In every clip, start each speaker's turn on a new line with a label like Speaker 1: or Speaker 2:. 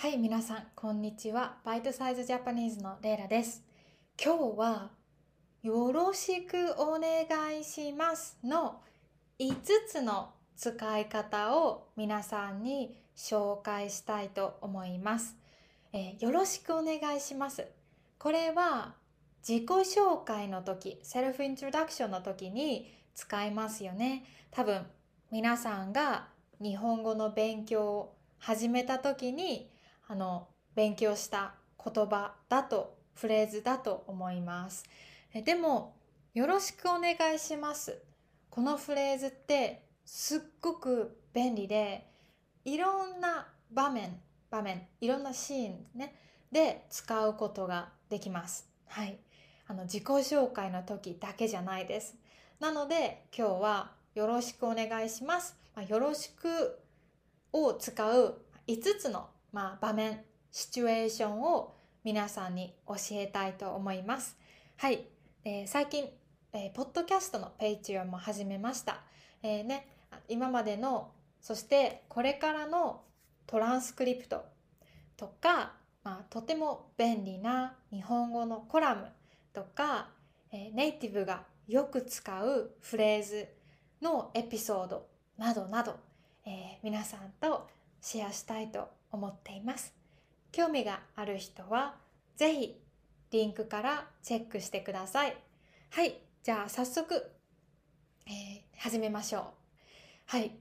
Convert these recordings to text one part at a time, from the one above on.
Speaker 1: はい、皆さん、こんにちは。バイトサイズジャパニーズのレイラです。今日は、よろしくお願いしますの5つの使い方を皆さんに紹介したいと思います。えーよろしくお願いします。これは自己紹介の時、セルフイントロダクションの時に使いますよね。多分皆さんが日本語の勉強を始めた時にあの勉強した言葉だとフレーズだと思います。えでもよろしくお願いします。このフレーズってすっごく便利でいろんな場面場面いろんなシーンねで使うことができます。はい。あの自己紹介の時だけじゃないです。なので今日はよろしくお願いします。まあ、よろしくを使う5つの、まあ、場面、シチュエーションを皆さんに教えたいと思います。はい。えー最近、えーポッドキャストのペイチュアも始めました。えーね、今までの、そしてこれからのトランスクリプトとか、まあ、とても便利な日本語のコラムとか、えーネイティブがよく使うフレーズのエピソードなどなど、えー皆さんとシェアしたいと思っています。興味がある人はぜひリンクからチェックしてください。はい、じゃあ早速、えー始めましょう。はい、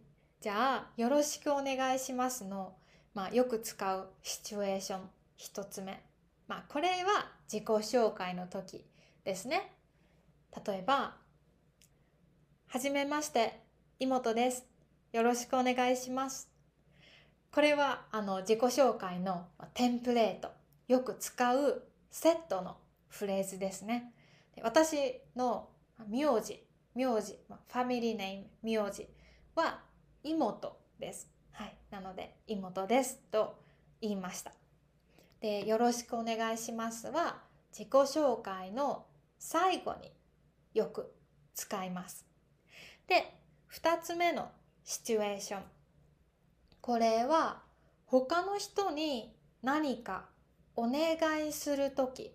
Speaker 1: じゃあよろしくお願いしますの、まあ、よく使うシチュエーション一つ目。まあ、これは自己紹介の時ですね。例えば、はじめまして、妹です。よろしくお願いします。これはあの自己紹介のテンプレート、よく使うセットのフレーズですね。私の名字、名字、ファミリーネーム、名字は妹です。はい。なので、妹ですと言いました。で、よろしくお願いしますは自己紹介の最後によく使います。で、二つ目のシチュエーション。これは他の人に何かお願いするとき、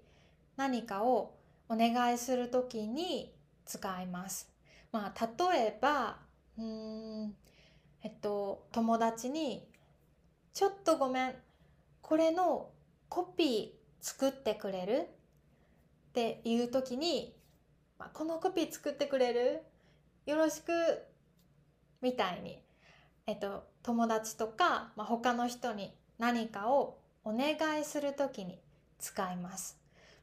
Speaker 1: 何かをお願いするときに使います。まあ、例えば、うーん、えっと、友達に、ちょっとごめん、これのコピー作ってくれる？っていうときに、まあ、このコピー作ってくれる？よろしくみたいに、えっと、友達とか、まあ、他の人に何かをお願いするときに使います。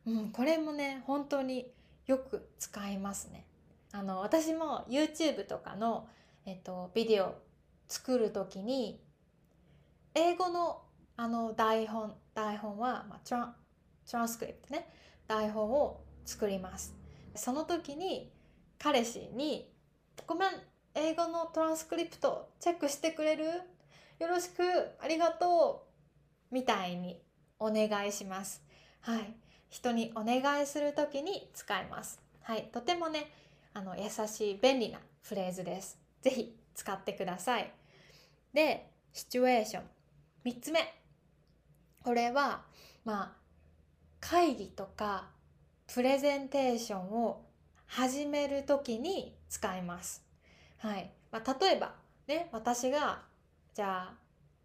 Speaker 1: うん、これもね、本当によく使いますね。あの、私も YouTube とかの、えっと、ビデオ作るときに、英語のあの台本、台本は、まあ、トラ、トランスクリプトね、台本を作ります。その時に彼氏に「ごめん英語のトランスクリプトチェックしてくれる？よろしくありがとう」みたいにお願いします。はい。人にお願いする時に使います。はい。とてもね、あの優しい便利なフレーズです。ぜひ使ってください。で、シチュエーション。3つ目。これは、まあ、会議とかプレゼンテーションを始めるときに使います。はい。まあ、例えば、ね、私が、じゃあ、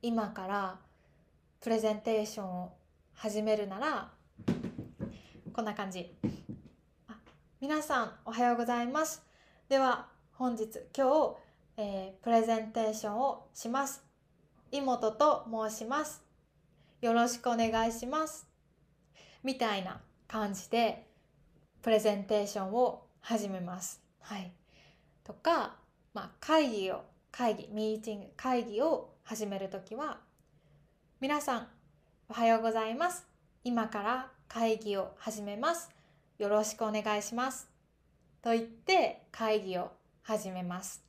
Speaker 1: 今からプレゼンテーションを始めるなら、こんな感じ。あ皆さん、おはようございます。では、本日、今日、えープレゼンテーションをします。妹と申します。よろしくお願いします。みたいな感じで、プレゼンテーションを始めます。はい。とか、まあ、会議を、会議、ミーティング、会議を始めるときは、皆さん、おはようございます。今から会議を始めます。よろしくお願いします。と言って会議を始めます。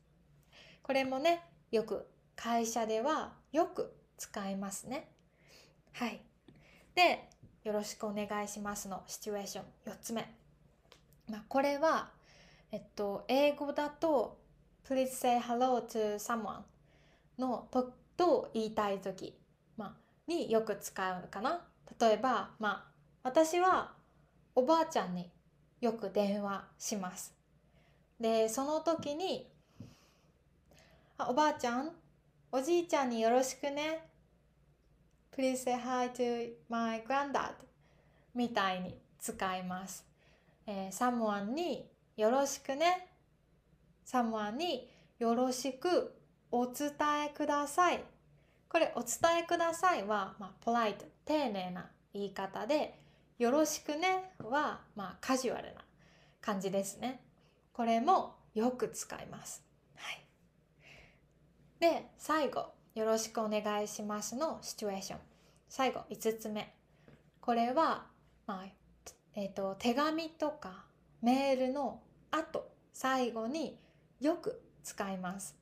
Speaker 1: これもね、よく会社ではよく使いますね。はい。で、よろしくお願いしますのシチュエーション4つ目。まあ、これは、えっと、英語だと Please say hello to someone のとと言いたいとき、まあ、によく使うかな。例えばまあ私はおばあちゃんによく電話します。でその時にあおばあちゃんおじいちゃんによろしくね。Please say hi to my granddad みたいに使います、えー、サムワンによろしくね。サムワンによろしくお伝えください。これお伝えくださいは、まあ、ポライト丁寧な言い方でよろしくねは、まあ、カジュアルな感じですね。これもよく使います、はい、で最後よろしくお願いしますのシチュエーション。最後5つ目。これは、まあえーと、手紙とかメールの後最後によく使います。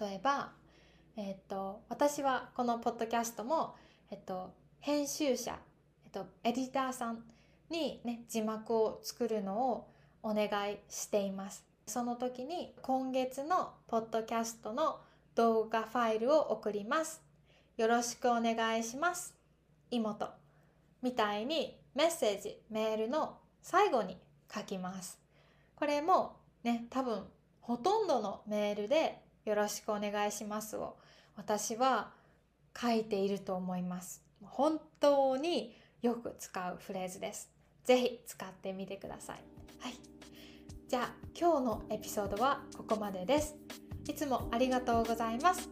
Speaker 1: 例えば、えーと、私はこのポッドキャストも、えっ、と、編集者、えっ、と、エディターさんに、ね、字幕を作るのをお願いしています。その時に今月のポッドキャストの動画ファイルを送ります。よろしくお願いします妹。みたいにメッセージメールの最後に書きます。これもね多分ほとんどのメールでよろしくお願いしますを私は書いていると思います。本当によく使うフレーズです。ぜひ使ってみてください。はい。じゃあ今日のエピソードはここまでです。いつもありがとうございます。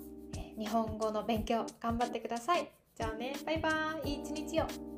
Speaker 1: 日本語の勉強頑張ってください。じゃあね、バイバイ。いい一日を。